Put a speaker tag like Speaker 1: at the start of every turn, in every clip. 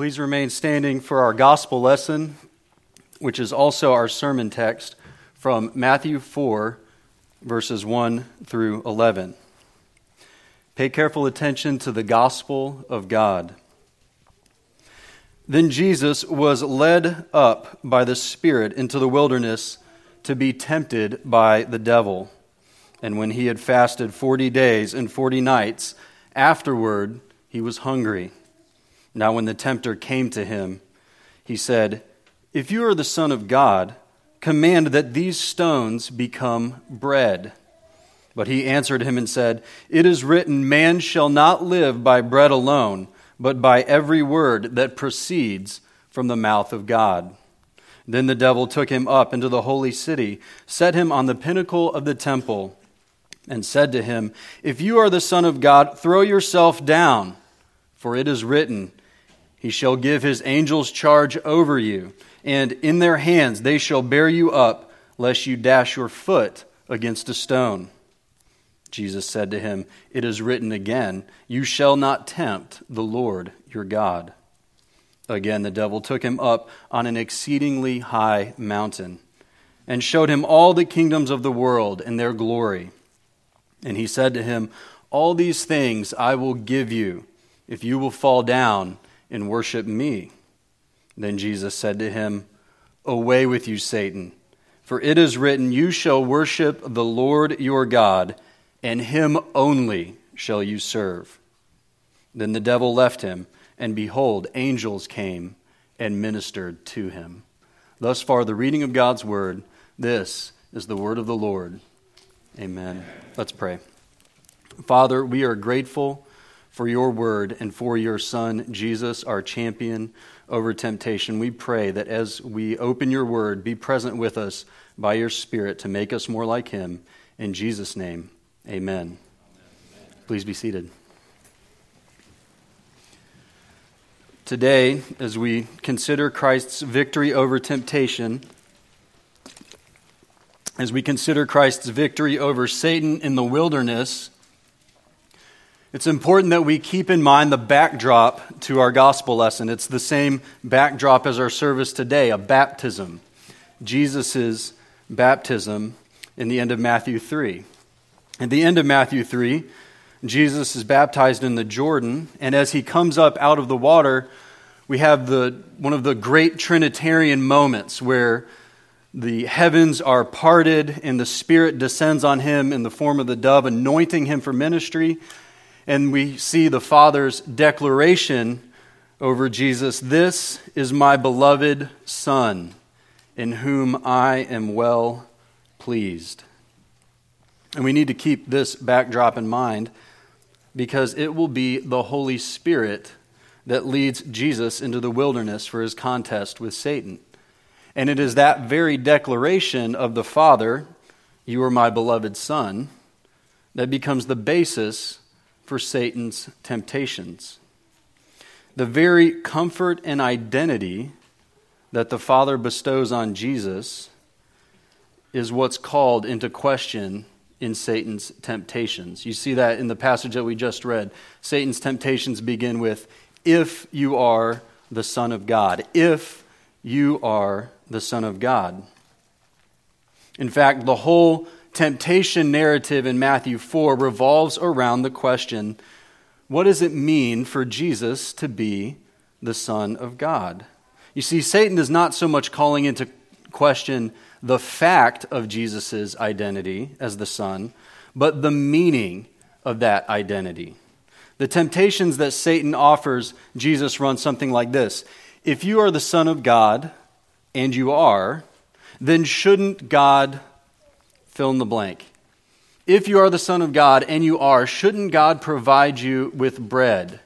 Speaker 1: Please remain standing for our gospel lesson, which is also our sermon text from Matthew 4, verses 1 through 11. Pay careful attention to the gospel of God. Then Jesus was led up by the Spirit into the wilderness to be tempted by the devil. And when he had fasted forty days and forty nights, afterward he was hungry. Now, when the tempter came to him, he said, If you are the Son of God, command that these stones become bread. But he answered him and said, It is written, Man shall not live by bread alone, but by every word that proceeds from the mouth of God. Then the devil took him up into the holy city, set him on the pinnacle of the temple, and said to him, If you are the Son of God, throw yourself down, for it is written, He shall give his angels charge over you, and in their hands they shall bear you up, lest you dash your foot against a stone. Jesus said to him, It is written again, You shall not tempt the Lord your God. Again, the devil took him up on an exceedingly high mountain and showed him all the kingdoms of the world and their glory. And he said to him, All these things I will give you if you will fall down and worship me. Then Jesus said to him, Away with you, Satan, for it is written, You shall worship the Lord your God, and him only shall you serve. Then the devil left him and behold, angels came and ministered to him. Thus far, the reading of God's word. This is the word of the Lord. Amen. Let's pray. Father, we are grateful for your word and for your Son, Jesus, our champion over temptation. We pray that as we open your word, be present with us by your Spirit to make us more like him. In Jesus' name, amen. Please be seated. Today, as we consider Christ's victory over temptation, as we consider Christ's victory over Satan in the wilderness, it's important that we keep in mind the backdrop to our gospel lesson. It's the same backdrop as our service today a baptism. Jesus' baptism in the end of Matthew 3. At the end of Matthew 3, Jesus is baptized in the Jordan, and as he comes up out of the water, we have the, one of the great Trinitarian moments where the heavens are parted and the Spirit descends on him in the form of the dove, anointing him for ministry. And we see the Father's declaration over Jesus This is my beloved Son, in whom I am well pleased. And we need to keep this backdrop in mind because it will be the Holy Spirit that leads Jesus into the wilderness for his contest with Satan. And it is that very declaration of the Father, You are my beloved Son, that becomes the basis for Satan's temptations. The very comfort and identity that the Father bestows on Jesus is what's called into question in Satan's temptations. You see that in the passage that we just read. Satan's temptations begin with, If you are the Son of God. If you are the Son of God. In fact, the whole temptation narrative in Matthew 4 revolves around the question what does it mean for Jesus to be the Son of God? You see, Satan is not so much calling into question the fact of Jesus' identity as the Son, but the meaning of that identity. The temptations that Satan offers Jesus run something like this If you are the Son of God, and you are, then shouldn't God fill in the blank? If you are the Son of God, and you are, shouldn't God provide you with bread?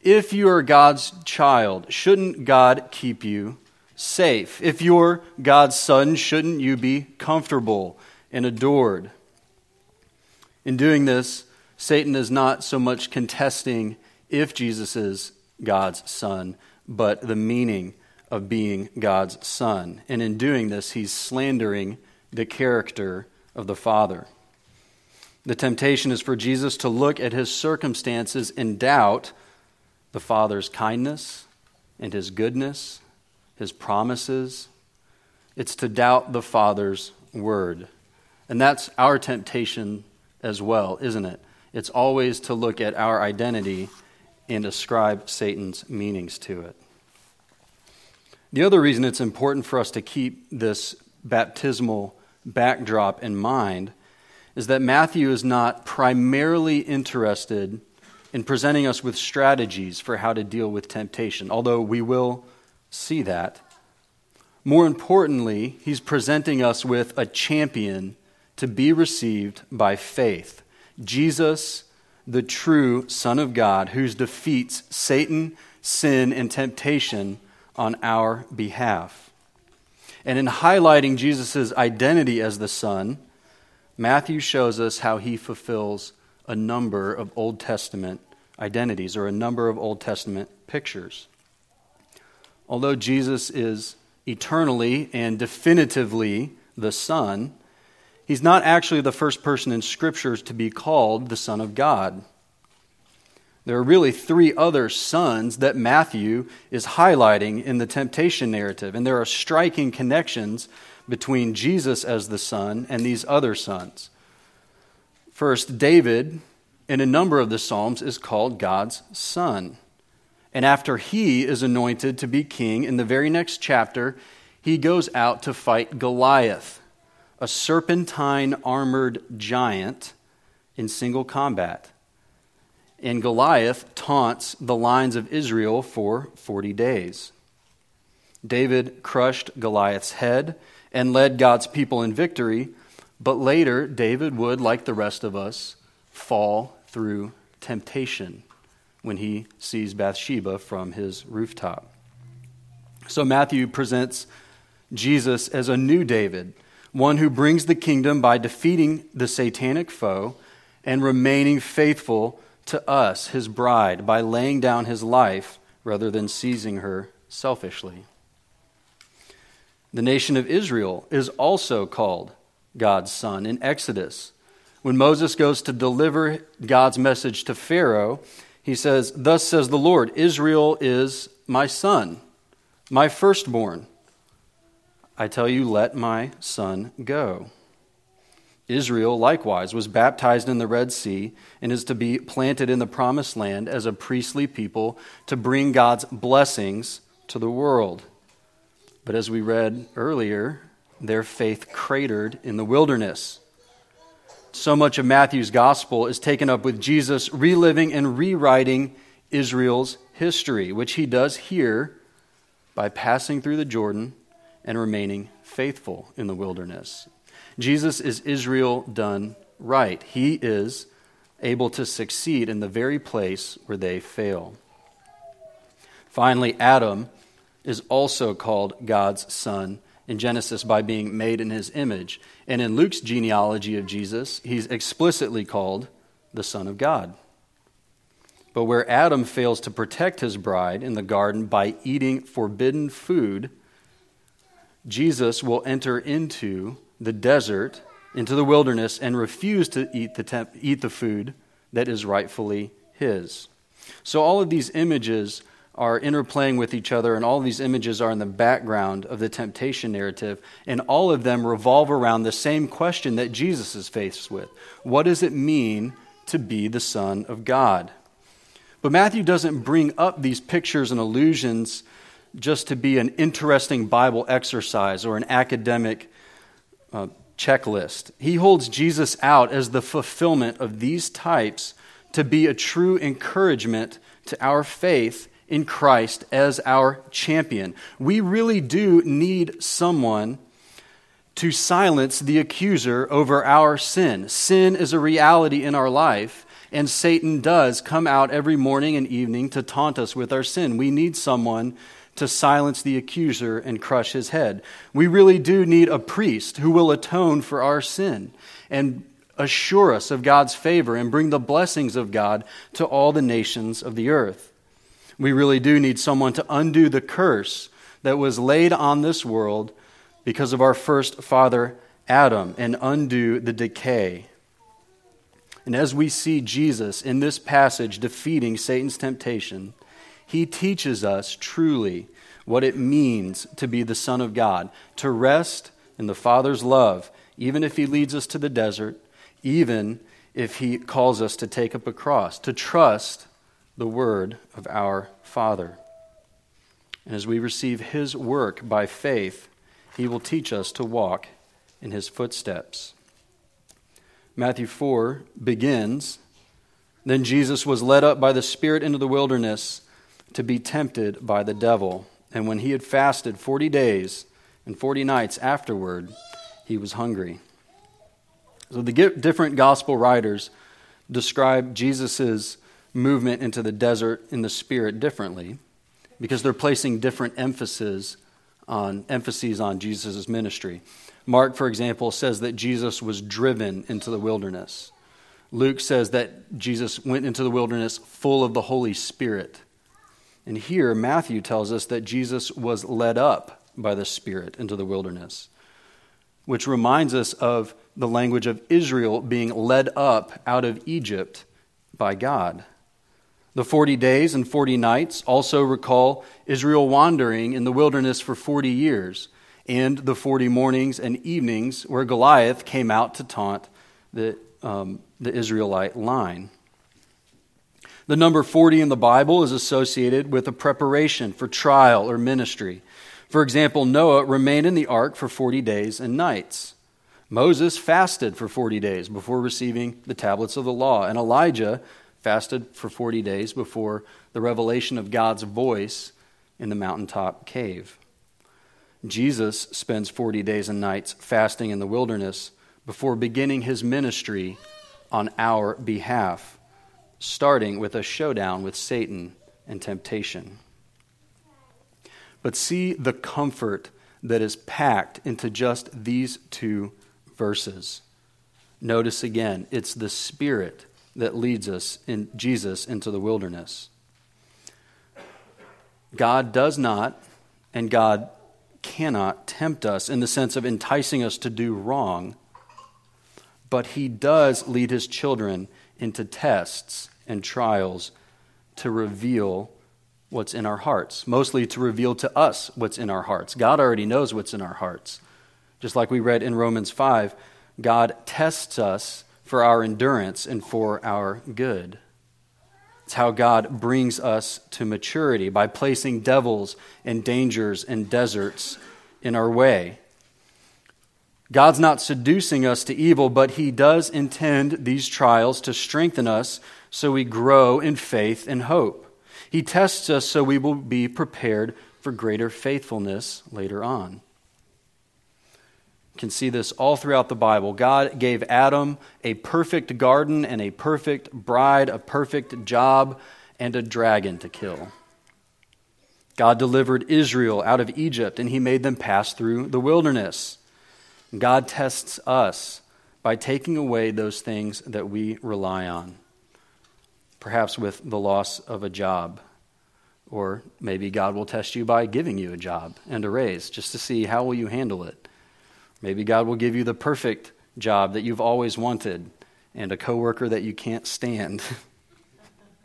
Speaker 1: If you are God's child, shouldn't God keep you safe. If you're God's son, shouldn't you be comfortable and adored? In doing this, Satan is not so much contesting if Jesus is God's son, but the meaning of being God's son. And in doing this, he's slandering the character of the Father. The temptation is for Jesus to look at his circumstances and doubt the Father's kindness and his goodness, his promises. It's to doubt the Father's word. And that's our temptation as well, isn't it? It's always to look at our identity and ascribe Satan's meanings to it. The other reason it's important for us to keep this baptismal backdrop in mind is that Matthew is not primarily interested in presenting us with strategies for how to deal with temptation, although we will see that. More importantly, he's presenting us with a champion to be received by faith Jesus, the true Son of God, who defeats Satan, sin, and temptation on our behalf. And in highlighting Jesus' identity as the Son, Matthew shows us how he fulfills a number of Old Testament identities or a number of Old Testament pictures. Although Jesus is eternally and definitively the Son, he's not actually the first person in Scriptures to be called the Son of God. There are really three other sons that Matthew is highlighting in the temptation narrative, and there are striking connections between Jesus as the Son and these other sons. First, David, in a number of the Psalms, is called God's Son. And after he is anointed to be king, in the very next chapter, he goes out to fight Goliath, a serpentine armored giant in single combat. And Goliath taunts the lines of Israel for 40 days. David crushed Goliath's head and led God's people in victory, but later David would, like the rest of us, fall through temptation when he sees Bathsheba from his rooftop. So Matthew presents Jesus as a new David, one who brings the kingdom by defeating the satanic foe and remaining faithful to us, his bride, by laying down his life rather than seizing her selfishly. The nation of Israel is also called God's son in Exodus. When Moses goes to deliver God's message to Pharaoh, he says, Thus says the Lord, Israel is my son, my firstborn. I tell you, let my son go. Israel likewise was baptized in the Red Sea and is to be planted in the promised land as a priestly people to bring God's blessings to the world. But as we read earlier, their faith cratered in the wilderness. So much of Matthew's gospel is taken up with Jesus reliving and rewriting Israel's history, which he does here by passing through the Jordan and remaining faithful in the wilderness. Jesus is Israel done right. He is able to succeed in the very place where they fail. Finally, Adam is also called God's son in Genesis by being made in his image. And in Luke's genealogy of Jesus, he's explicitly called the Son of God. But where Adam fails to protect his bride in the garden by eating forbidden food, Jesus will enter into the desert, into the wilderness, and refuse to eat the, temp- eat the food that is rightfully his. So, all of these images are interplaying with each other, and all these images are in the background of the temptation narrative, and all of them revolve around the same question that Jesus is faced with What does it mean to be the Son of God? But Matthew doesn't bring up these pictures and allusions just to be an interesting Bible exercise or an academic uh, checklist. He holds Jesus out as the fulfillment of these types to be a true encouragement to our faith in Christ as our champion. We really do need someone to silence the accuser over our sin. Sin is a reality in our life, and Satan does come out every morning and evening to taunt us with our sin. We need someone to silence the accuser and crush his head. We really do need a priest who will atone for our sin and assure us of God's favor and bring the blessings of God to all the nations of the earth. We really do need someone to undo the curse that was laid on this world because of our first father, Adam, and undo the decay. And as we see Jesus in this passage defeating Satan's temptation, He teaches us truly what it means to be the Son of God, to rest in the Father's love, even if He leads us to the desert, even if He calls us to take up a cross, to trust the word of our Father. And as we receive His work by faith, He will teach us to walk in His footsteps. Matthew 4 begins Then Jesus was led up by the Spirit into the wilderness to be tempted by the devil. And when he had fasted 40 days and 40 nights afterward, he was hungry. So the different gospel writers describe Jesus' movement into the desert in the Spirit differently because they're placing different emphasis on emphases on Jesus' ministry. Mark, for example, says that Jesus was driven into the wilderness. Luke says that Jesus went into the wilderness full of the Holy Spirit. And here, Matthew tells us that Jesus was led up by the Spirit into the wilderness, which reminds us of the language of Israel being led up out of Egypt by God. The 40 days and 40 nights also recall Israel wandering in the wilderness for 40 years, and the 40 mornings and evenings where Goliath came out to taunt the, um, the Israelite line. The number 40 in the Bible is associated with a preparation for trial or ministry. For example, Noah remained in the ark for 40 days and nights. Moses fasted for 40 days before receiving the tablets of the law, and Elijah fasted for 40 days before the revelation of God's voice in the mountaintop cave. Jesus spends 40 days and nights fasting in the wilderness before beginning his ministry on our behalf starting with a showdown with Satan and temptation. But see the comfort that is packed into just these two verses. Notice again, it's the Spirit that leads us in Jesus into the wilderness. God does not and God cannot tempt us in the sense of enticing us to do wrong, but He does lead His children into tests and trials to reveal what's in our hearts, mostly to reveal to us what's in our hearts. God already knows what's in our hearts. Just like we read in Romans 5, God tests us for our endurance and for our good. It's how God brings us to maturity by placing devils and dangers and deserts in our way. God's not seducing us to evil, but He does intend these trials to strengthen us so we grow in faith and hope. He tests us so we will be prepared for greater faithfulness later on. You can see this all throughout the Bible. God gave Adam a perfect garden and a perfect bride, a perfect job, and a dragon to kill. God delivered Israel out of Egypt and he made them pass through the wilderness. God tests us by taking away those things that we rely on perhaps with the loss of a job. Or maybe God will test you by giving you a job and a raise just to see how will you handle it. Maybe God will give you the perfect job that you've always wanted and a coworker that you can't stand.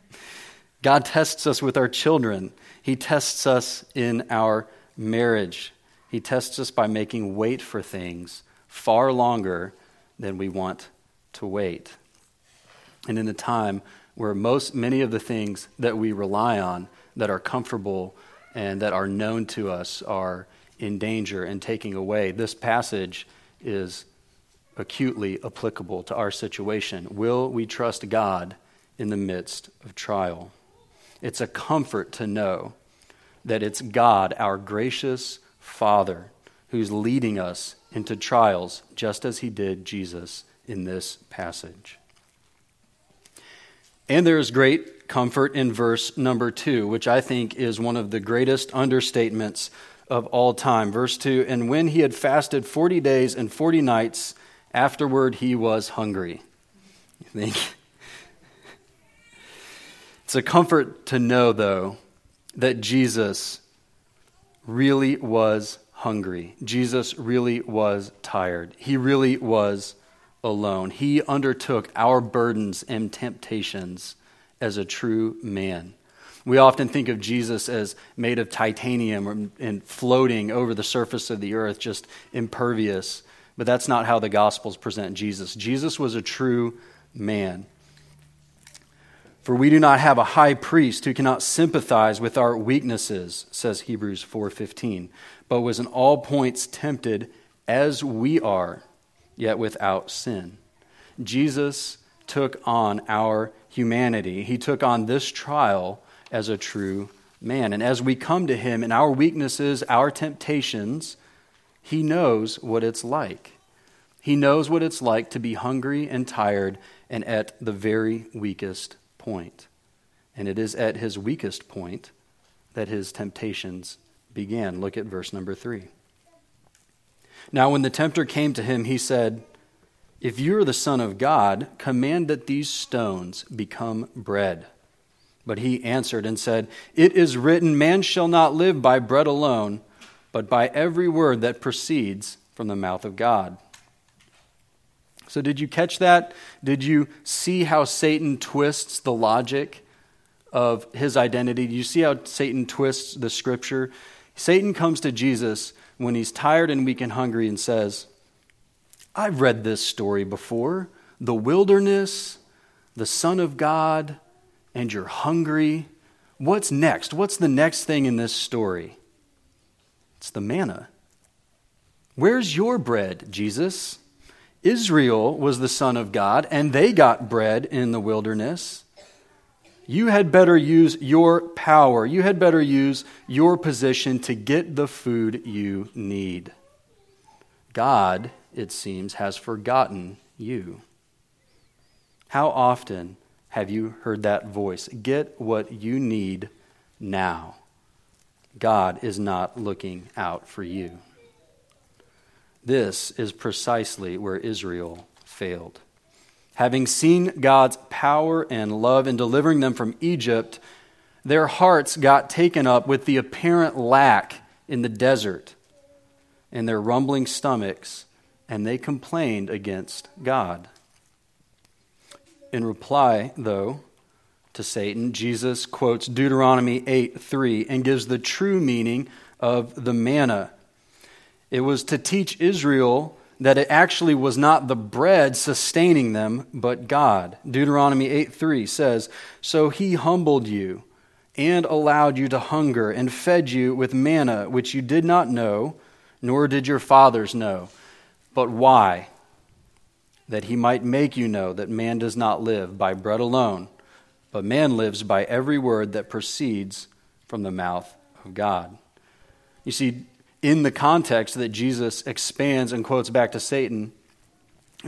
Speaker 1: God tests us with our children. He tests us in our marriage. He tests us by making wait for things far longer than we want to wait. And in a time where most many of the things that we rely on that are comfortable and that are known to us are in danger and taking away. This passage is acutely applicable to our situation. Will we trust God in the midst of trial? It's a comfort to know that it's God, our gracious Father, who's leading us into trials just as he did Jesus in this passage. And there is great comfort in verse number two, which I think is one of the greatest understatements of all time. Verse 2 And when he had fasted 40 days and 40 nights, afterward he was hungry. You think? It's a comfort to know, though, that Jesus really was hungry. Jesus really was tired. He really was alone. He undertook our burdens and temptations as a true man. We often think of Jesus as made of titanium and floating over the surface of the earth, just impervious. But that's not how the Gospels present Jesus. Jesus was a true man. For we do not have a high priest who cannot sympathize with our weaknesses, says Hebrews 4:15, but was in all points tempted as we are, yet without sin. Jesus took on our humanity. He took on this trial as a true man. And as we come to him in our weaknesses, our temptations, he knows what it's like. He knows what it's like to be hungry and tired and at the very weakest point. And it is at his weakest point that his temptations began. Look at verse number three. Now, when the tempter came to him, he said, If you are the Son of God, command that these stones become bread. But he answered and said, It is written, Man shall not live by bread alone, but by every word that proceeds from the mouth of God. So, did you catch that? Did you see how Satan twists the logic of his identity? Do you see how Satan twists the scripture? Satan comes to Jesus when he's tired and weak and hungry and says, I've read this story before the wilderness, the Son of God, and you're hungry. What's next? What's the next thing in this story? It's the manna. Where's your bread, Jesus? Israel was the Son of God, and they got bread in the wilderness. You had better use your power. You had better use your position to get the food you need. God, it seems, has forgotten you. How often have you heard that voice? Get what you need now. God is not looking out for you. This is precisely where Israel failed. Having seen God's power and love in delivering them from Egypt, their hearts got taken up with the apparent lack in the desert and their rumbling stomachs, and they complained against God. In reply, though, to Satan, Jesus quotes Deuteronomy 8 3 and gives the true meaning of the manna it was to teach Israel that it actually was not the bread sustaining them, but God. Deuteronomy 8 3 says, So he humbled you and allowed you to hunger and fed you with manna, which you did not know, nor did your fathers know. But why? That he might make you know that man does not live by bread alone, but man lives by every word that proceeds from the mouth of God. You see, in the context that Jesus expands and quotes back to Satan,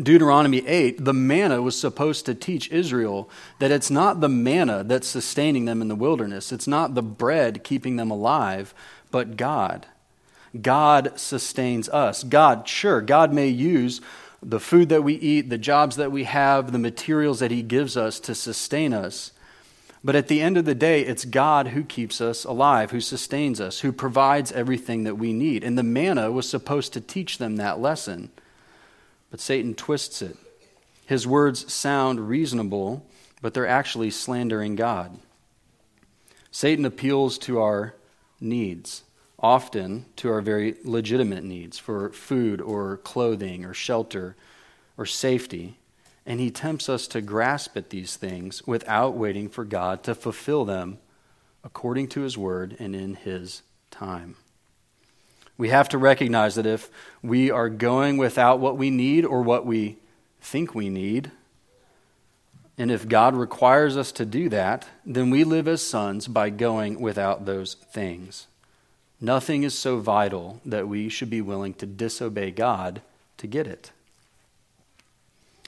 Speaker 1: Deuteronomy 8, the manna was supposed to teach Israel that it's not the manna that's sustaining them in the wilderness. It's not the bread keeping them alive, but God. God sustains us. God, sure, God may use the food that we eat, the jobs that we have, the materials that He gives us to sustain us. But at the end of the day, it's God who keeps us alive, who sustains us, who provides everything that we need. And the manna was supposed to teach them that lesson. But Satan twists it. His words sound reasonable, but they're actually slandering God. Satan appeals to our needs, often to our very legitimate needs for food or clothing or shelter or safety. And he tempts us to grasp at these things without waiting for God to fulfill them according to his word and in his time. We have to recognize that if we are going without what we need or what we think we need, and if God requires us to do that, then we live as sons by going without those things. Nothing is so vital that we should be willing to disobey God to get it.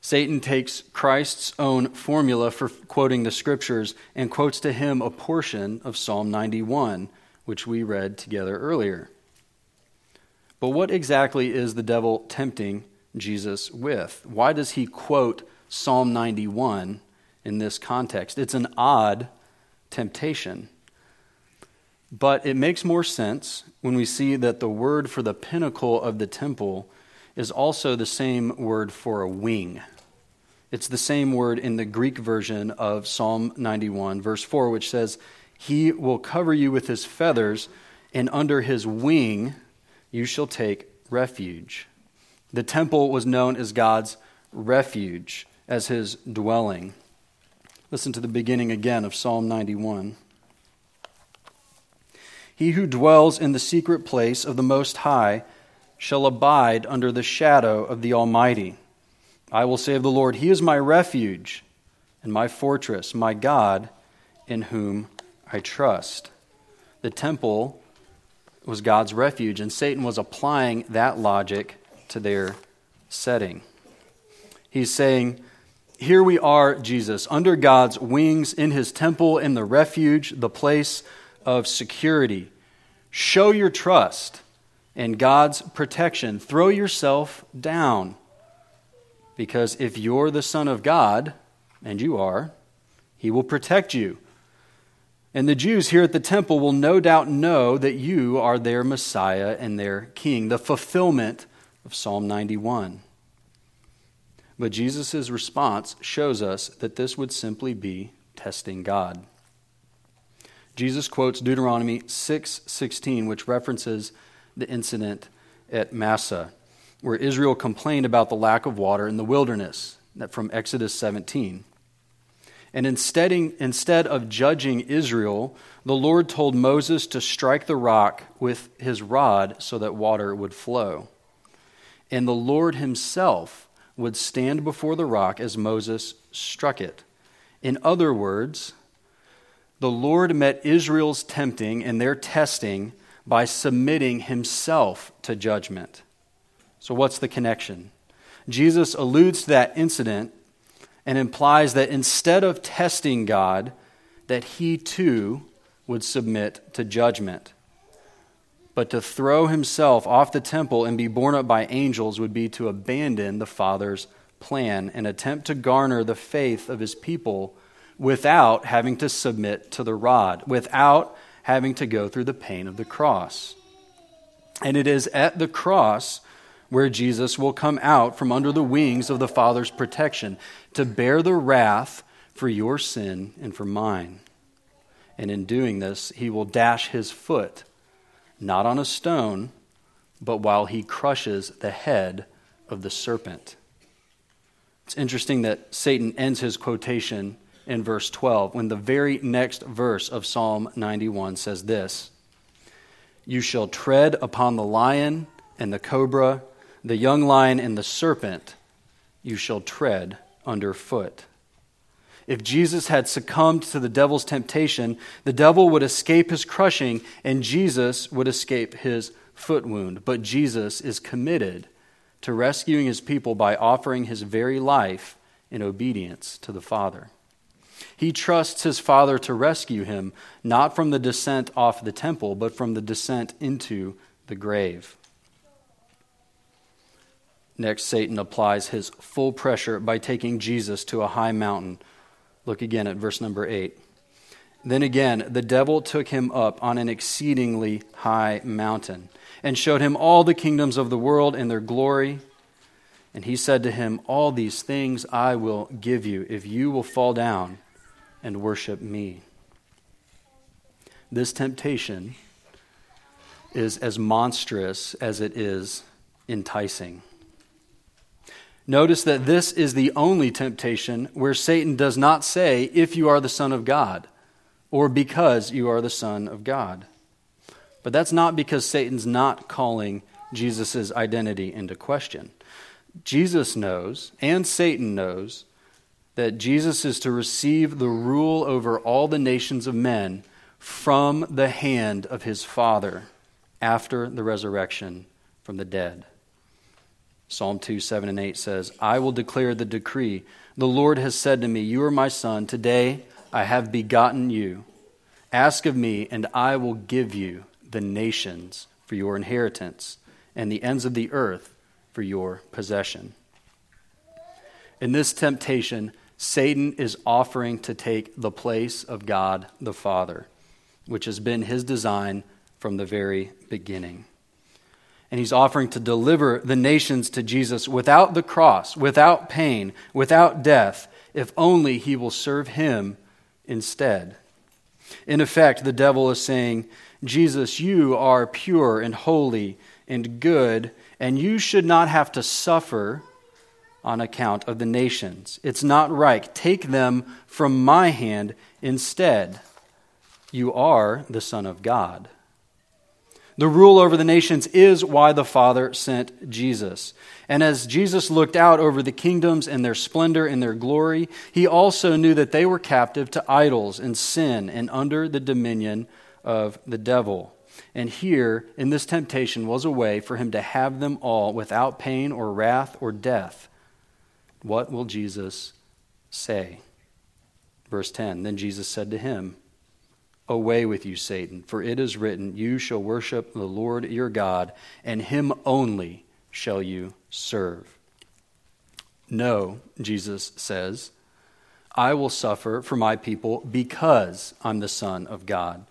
Speaker 1: Satan takes Christ's own formula for quoting the scriptures and quotes to him a portion of Psalm 91, which we read together earlier. But what exactly is the devil tempting Jesus with? Why does he quote Psalm 91 in this context? It's an odd temptation. But it makes more sense when we see that the word for the pinnacle of the temple is also the same word for a wing. It's the same word in the Greek version of Psalm 91, verse 4, which says, He will cover you with his feathers, and under his wing you shall take refuge. The temple was known as God's refuge, as his dwelling. Listen to the beginning again of Psalm 91. He who dwells in the secret place of the Most High shall abide under the shadow of the Almighty. I will say of the Lord, He is my refuge and my fortress, my God, in whom I trust. The temple was God's refuge, and Satan was applying that logic to their setting. He's saying, Here we are, Jesus, under God's wings, in his temple, in the refuge, the place of security. Show your trust in God's protection. Throw yourself down. Because if you're the Son of God, and you are, He will protect you. And the Jews here at the temple will no doubt know that you are their Messiah and their King, the fulfillment of Psalm 91. But Jesus' response shows us that this would simply be testing God. Jesus quotes Deuteronomy 6:16, which references the incident at Massah, where Israel complained about the lack of water in the wilderness, that from Exodus 17. And instead, instead of judging Israel, the Lord told Moses to strike the rock with his rod so that water would flow. And the Lord himself would stand before the rock as Moses struck it. In other words, the Lord met Israel's tempting and their testing by submitting himself to judgment. So, what's the connection? Jesus alludes to that incident and implies that instead of testing God, that he too would submit to judgment. But to throw himself off the temple and be borne up by angels would be to abandon the Father's plan and attempt to garner the faith of his people without having to submit to the rod, without having to go through the pain of the cross. And it is at the cross where Jesus will come out from under the wings of the Father's protection to bear the wrath for your sin and for mine. And in doing this, he will dash his foot not on a stone, but while he crushes the head of the serpent. It's interesting that Satan ends his quotation in verse 12 when the very next verse of Psalm 91 says this You shall tread upon the lion and the cobra, the young lion and the serpent, you shall tread underfoot. If Jesus had succumbed to the devil's temptation, the devil would escape his crushing and Jesus would escape his foot wound. But Jesus is committed to rescuing his people by offering his very life in obedience to the Father. He trusts his Father to rescue him, not from the descent off the temple, but from the descent into the grave. Next, Satan applies his full pressure by taking Jesus to a high mountain. Look again at verse number 8. Then again, the devil took him up on an exceedingly high mountain and showed him all the kingdoms of the world and their glory. And he said to him, All these things I will give you if you will fall down and worship me. This temptation is as monstrous as it is enticing. Notice that this is the only temptation where Satan does not say, if you are the Son of God, or because you are the Son of God. But that's not because Satan's not calling Jesus' identity into question. Jesus knows, and Satan knows, that Jesus is to receive the rule over all the nations of men from the hand of his Father after the resurrection from the dead. Psalm 2 7 and 8 says, I will declare the decree. The Lord has said to me, You are my son. Today I have begotten you. Ask of me, and I will give you the nations for your inheritance, and the ends of the earth for your possession. In this temptation, Satan is offering to take the place of God the Father, which has been his design from the very beginning. And he's offering to deliver the nations to Jesus without the cross, without pain, without death, if only he will serve him instead. In effect, the devil is saying, Jesus, you are pure and holy and good, and you should not have to suffer on account of the nations. It's not right. Take them from my hand instead. You are the Son of God. The rule over the nations is why the Father sent Jesus. And as Jesus looked out over the kingdoms and their splendor and their glory, he also knew that they were captive to idols and sin and under the dominion of the devil. And here, in this temptation, was a way for him to have them all without pain or wrath or death. What will Jesus say? Verse 10 Then Jesus said to him, Away with you, Satan, for it is written, You shall worship the Lord your God, and him only shall you serve. No, Jesus says, I will suffer for my people because I'm the Son of God.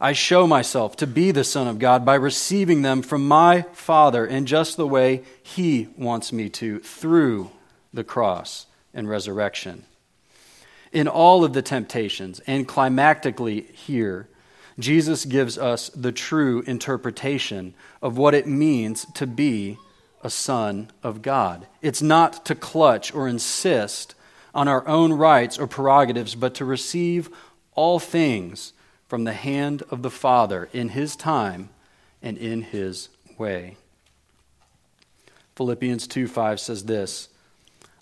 Speaker 1: I show myself to be the Son of God by receiving them from my Father in just the way He wants me to, through the cross and resurrection in all of the temptations, and climactically here, Jesus gives us the true interpretation of what it means to be a son of God. It's not to clutch or insist on our own rights or prerogatives, but to receive all things from the hand of the Father in His time and in His way. Philippians 2 5 says this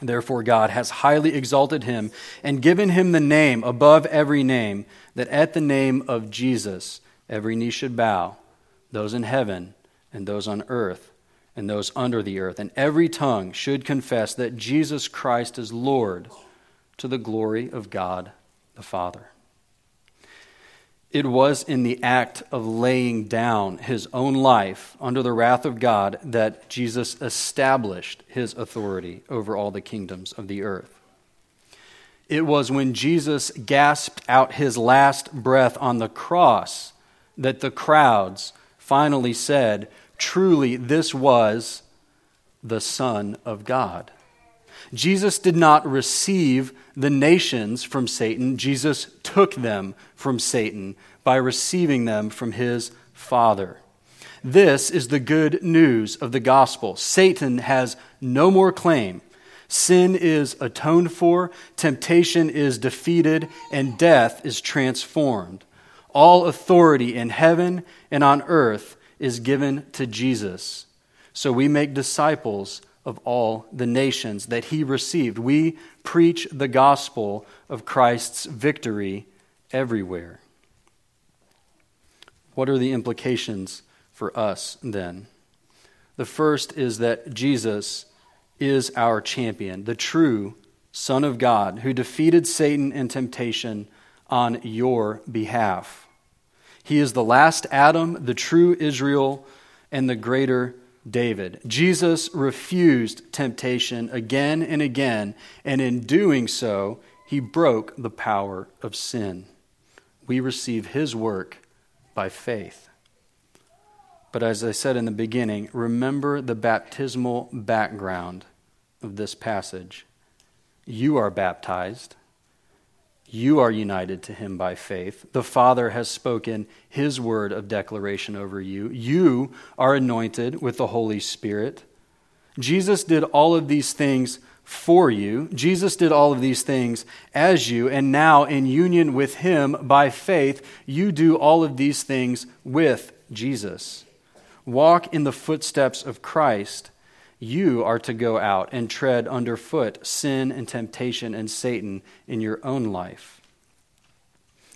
Speaker 1: Therefore, God has highly exalted him and given him the name above every name, that at the name of Jesus every knee should bow, those in heaven and those on earth and those under the earth, and every tongue should confess that Jesus Christ is Lord to the glory of God the Father. It was in the act of laying down his own life under the wrath of God that Jesus established his authority over all the kingdoms of the earth. It was when Jesus gasped out his last breath on the cross that the crowds finally said, Truly, this was the Son of God. Jesus did not receive the nations from Satan, Jesus took them from Satan by receiving them from his Father. This is the good news of the gospel. Satan has no more claim. Sin is atoned for, temptation is defeated, and death is transformed. All authority in heaven and on earth is given to Jesus. So we make disciples of all the nations that he received. We preach the gospel of Christ's victory everywhere. What are the implications for us then? The first is that Jesus is our champion, the true Son of God, who defeated Satan and temptation on your behalf. He is the last Adam, the true Israel, and the greater David. Jesus refused temptation again and again, and in doing so, he broke the power of sin. We receive his work by faith. But as I said in the beginning, remember the baptismal background of this passage. You are baptized you are united to him by faith. The Father has spoken his word of declaration over you. You are anointed with the Holy Spirit. Jesus did all of these things for you. Jesus did all of these things as you, and now in union with him by faith, you do all of these things with Jesus. Walk in the footsteps of Christ. You are to go out and tread underfoot sin and temptation and Satan in your own life.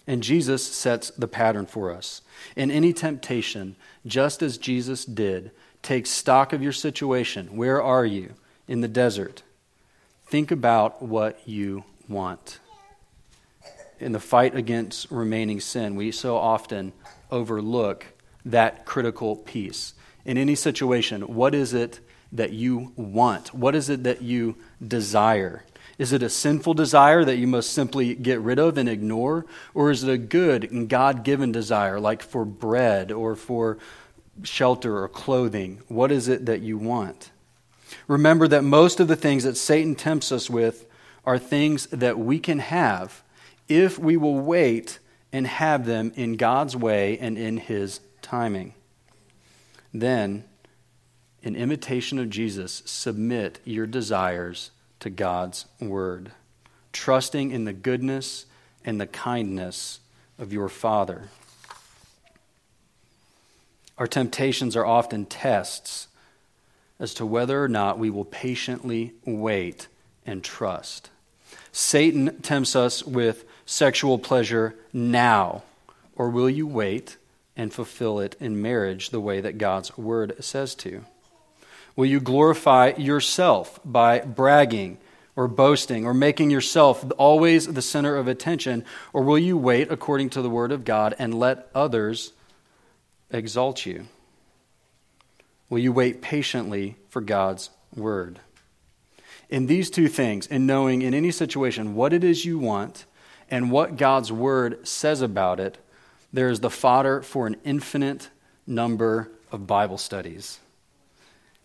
Speaker 1: And Jesus sets the pattern for us. In any temptation, just as Jesus did, take stock of your situation. Where are you? In the desert. Think about what you want. In the fight against remaining sin, we so often overlook that critical piece. In any situation, what is it that you want? What is it that you desire? Is it a sinful desire that you must simply get rid of and ignore? Or is it a good and God given desire, like for bread or for shelter or clothing? What is it that you want? Remember that most of the things that Satan tempts us with are things that we can have if we will wait and have them in God's way and in His timing. Then, in imitation of Jesus, submit your desires to God's word, trusting in the goodness and the kindness of your Father. Our temptations are often tests as to whether or not we will patiently wait and trust. Satan tempts us with sexual pleasure now, or will you wait and fulfill it in marriage the way that God's word says to? Will you glorify yourself by bragging or boasting or making yourself always the center of attention? Or will you wait according to the word of God and let others exalt you? Will you wait patiently for God's word? In these two things, in knowing in any situation what it is you want and what God's word says about it, there is the fodder for an infinite number of Bible studies.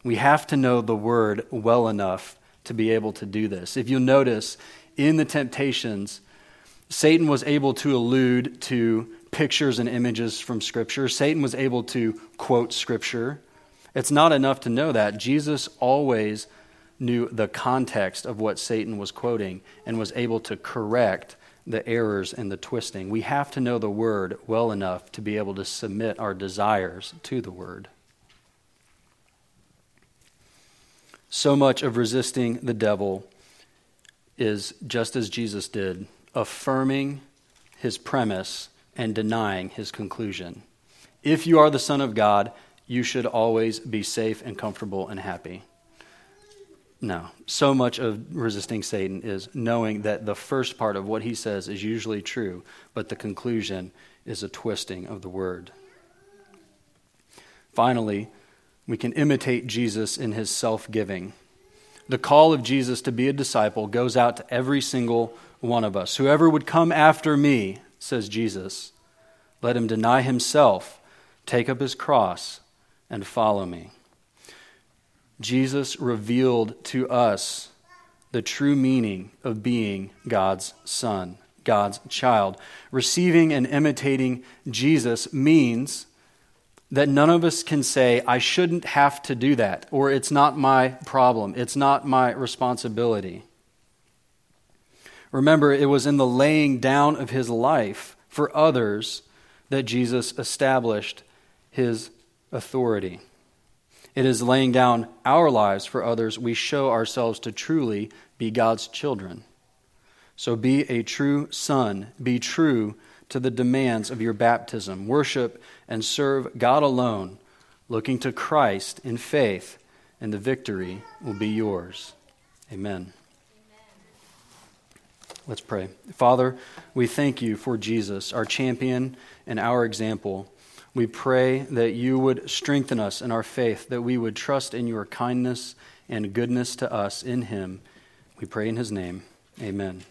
Speaker 1: We have to know the word well enough to be able to do this. If you'll notice, in the temptations, Satan was able to allude to pictures and images from Scripture. Satan was able to quote Scripture. It's not enough to know that. Jesus always knew the context of what Satan was quoting and was able to correct the errors and the twisting. We have to know the Word well enough to be able to submit our desires to the Word. So much of resisting the devil is just as Jesus did, affirming his premise and denying his conclusion. If you are the Son of God, you should always be safe and comfortable and happy. No. So much of resisting Satan is knowing that the first part of what he says is usually true, but the conclusion is a twisting of the word. Finally, we can imitate Jesus in his self giving. The call of Jesus to be a disciple goes out to every single one of us. Whoever would come after me, says Jesus, let him deny himself, take up his cross, and follow me. Jesus revealed to us the true meaning of being God's son, God's child. Receiving and imitating Jesus means that none of us can say, I shouldn't have to do that, or it's not my problem, it's not my responsibility. Remember, it was in the laying down of his life for others that Jesus established his authority. It is laying down our lives for others we show ourselves to truly be God's children. So be a true son, be true to the demands of your baptism. Worship and serve God alone, looking to Christ in faith, and the victory will be yours. Amen. Let's pray. Father, we thank you for Jesus, our champion and our example. We pray that you would strengthen us in our faith, that we would trust in your kindness and goodness to us in him. We pray in his name. Amen.